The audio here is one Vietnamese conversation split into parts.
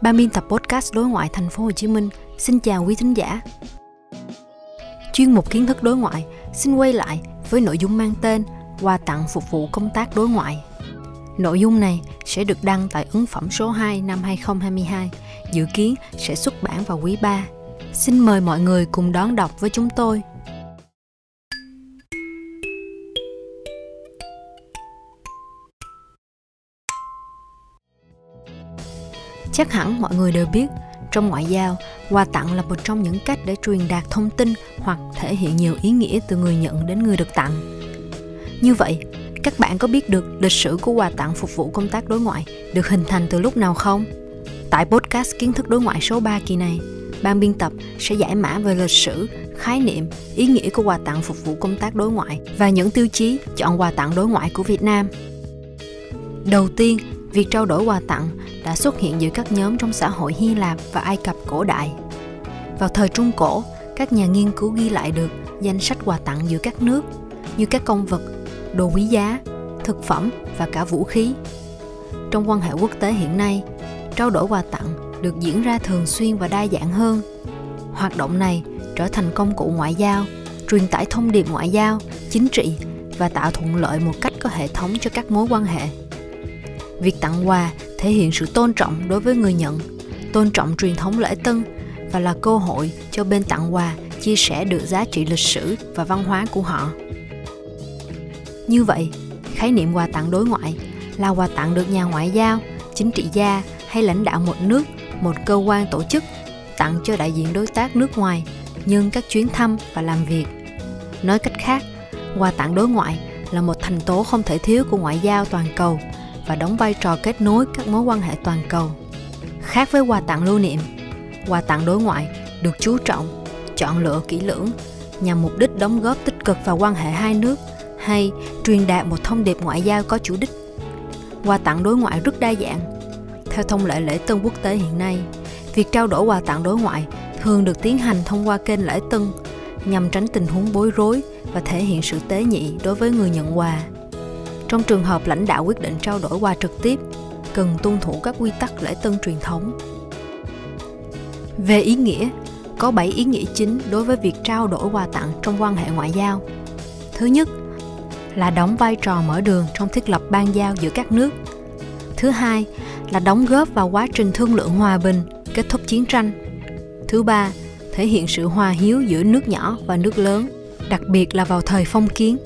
Ban biên tập podcast đối ngoại thành phố Hồ Chí Minh xin chào quý thính giả. Chuyên mục kiến thức đối ngoại xin quay lại với nội dung mang tên quà tặng phục vụ công tác đối ngoại. Nội dung này sẽ được đăng tại ấn phẩm số 2 năm 2022, dự kiến sẽ xuất bản vào quý 3. Xin mời mọi người cùng đón đọc với chúng tôi. Chắc hẳn mọi người đều biết, trong ngoại giao, quà tặng là một trong những cách để truyền đạt thông tin hoặc thể hiện nhiều ý nghĩa từ người nhận đến người được tặng. Như vậy, các bạn có biết được lịch sử của quà tặng phục vụ công tác đối ngoại được hình thành từ lúc nào không? Tại podcast kiến thức đối ngoại số 3 kỳ này, ban biên tập sẽ giải mã về lịch sử, khái niệm, ý nghĩa của quà tặng phục vụ công tác đối ngoại và những tiêu chí chọn quà tặng đối ngoại của Việt Nam. Đầu tiên, việc trao đổi quà tặng đã xuất hiện giữa các nhóm trong xã hội Hy Lạp và Ai Cập cổ đại. Vào thời Trung Cổ, các nhà nghiên cứu ghi lại được danh sách quà tặng giữa các nước như các công vật, đồ quý giá, thực phẩm và cả vũ khí. Trong quan hệ quốc tế hiện nay, trao đổi quà tặng được diễn ra thường xuyên và đa dạng hơn. Hoạt động này trở thành công cụ ngoại giao, truyền tải thông điệp ngoại giao, chính trị và tạo thuận lợi một cách có hệ thống cho các mối quan hệ. Việc tặng quà thể hiện sự tôn trọng đối với người nhận, tôn trọng truyền thống lễ tân và là cơ hội cho bên tặng quà chia sẻ được giá trị lịch sử và văn hóa của họ. Như vậy, khái niệm quà tặng đối ngoại là quà tặng được nhà ngoại giao, chính trị gia hay lãnh đạo một nước, một cơ quan tổ chức tặng cho đại diện đối tác nước ngoài nhân các chuyến thăm và làm việc. Nói cách khác, quà tặng đối ngoại là một thành tố không thể thiếu của ngoại giao toàn cầu và đóng vai trò kết nối các mối quan hệ toàn cầu. Khác với quà tặng lưu niệm, quà tặng đối ngoại được chú trọng, chọn lựa kỹ lưỡng nhằm mục đích đóng góp tích cực vào quan hệ hai nước hay truyền đạt một thông điệp ngoại giao có chủ đích. Quà tặng đối ngoại rất đa dạng. Theo thông lệ lễ tân quốc tế hiện nay, việc trao đổi quà tặng đối ngoại thường được tiến hành thông qua kênh lễ tân nhằm tránh tình huống bối rối và thể hiện sự tế nhị đối với người nhận quà. Trong trường hợp lãnh đạo quyết định trao đổi quà trực tiếp, cần tuân thủ các quy tắc lễ tân truyền thống. Về ý nghĩa, có 7 ý nghĩa chính đối với việc trao đổi quà tặng trong quan hệ ngoại giao. Thứ nhất là đóng vai trò mở đường trong thiết lập ban giao giữa các nước. Thứ hai là đóng góp vào quá trình thương lượng hòa bình, kết thúc chiến tranh. Thứ ba, thể hiện sự hòa hiếu giữa nước nhỏ và nước lớn, đặc biệt là vào thời phong kiến.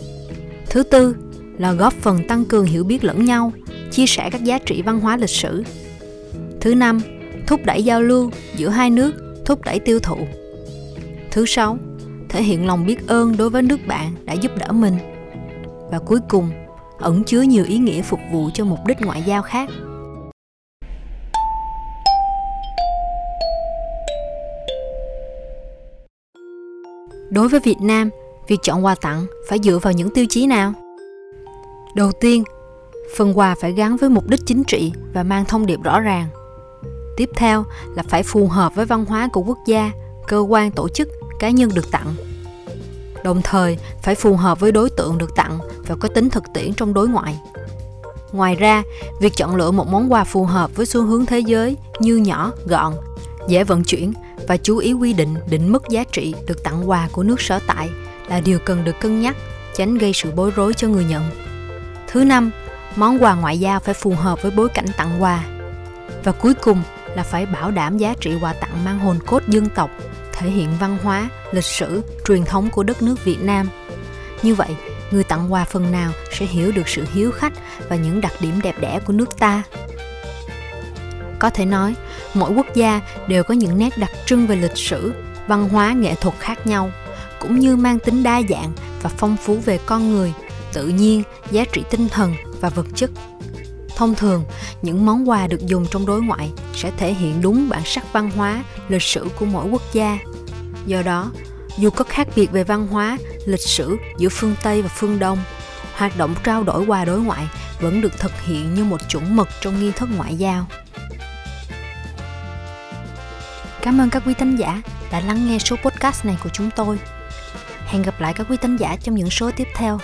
Thứ tư là góp phần tăng cường hiểu biết lẫn nhau, chia sẻ các giá trị văn hóa lịch sử. Thứ năm, thúc đẩy giao lưu giữa hai nước, thúc đẩy tiêu thụ. Thứ sáu, thể hiện lòng biết ơn đối với nước bạn đã giúp đỡ mình. Và cuối cùng, ẩn chứa nhiều ý nghĩa phục vụ cho mục đích ngoại giao khác. Đối với Việt Nam, việc chọn quà tặng phải dựa vào những tiêu chí nào? Đầu tiên, phần quà phải gắn với mục đích chính trị và mang thông điệp rõ ràng. Tiếp theo là phải phù hợp với văn hóa của quốc gia, cơ quan tổ chức, cá nhân được tặng. Đồng thời, phải phù hợp với đối tượng được tặng và có tính thực tiễn trong đối ngoại. Ngoài ra, việc chọn lựa một món quà phù hợp với xu hướng thế giới như nhỏ, gọn, dễ vận chuyển và chú ý quy định định mức giá trị được tặng quà của nước sở tại là điều cần được cân nhắc, tránh gây sự bối rối cho người nhận. Thứ năm, món quà ngoại giao phải phù hợp với bối cảnh tặng quà. Và cuối cùng là phải bảo đảm giá trị quà tặng mang hồn cốt dân tộc, thể hiện văn hóa, lịch sử, truyền thống của đất nước Việt Nam. Như vậy, người tặng quà phần nào sẽ hiểu được sự hiếu khách và những đặc điểm đẹp đẽ của nước ta. Có thể nói, mỗi quốc gia đều có những nét đặc trưng về lịch sử, văn hóa, nghệ thuật khác nhau, cũng như mang tính đa dạng và phong phú về con người, tự nhiên, giá trị tinh thần và vật chất. Thông thường, những món quà được dùng trong đối ngoại sẽ thể hiện đúng bản sắc văn hóa, lịch sử của mỗi quốc gia. Do đó, dù có khác biệt về văn hóa, lịch sử giữa phương Tây và phương Đông, hoạt động trao đổi quà đối ngoại vẫn được thực hiện như một chuẩn mực trong nghi thức ngoại giao. Cảm ơn các quý thính giả đã lắng nghe số podcast này của chúng tôi. Hẹn gặp lại các quý thính giả trong những số tiếp theo.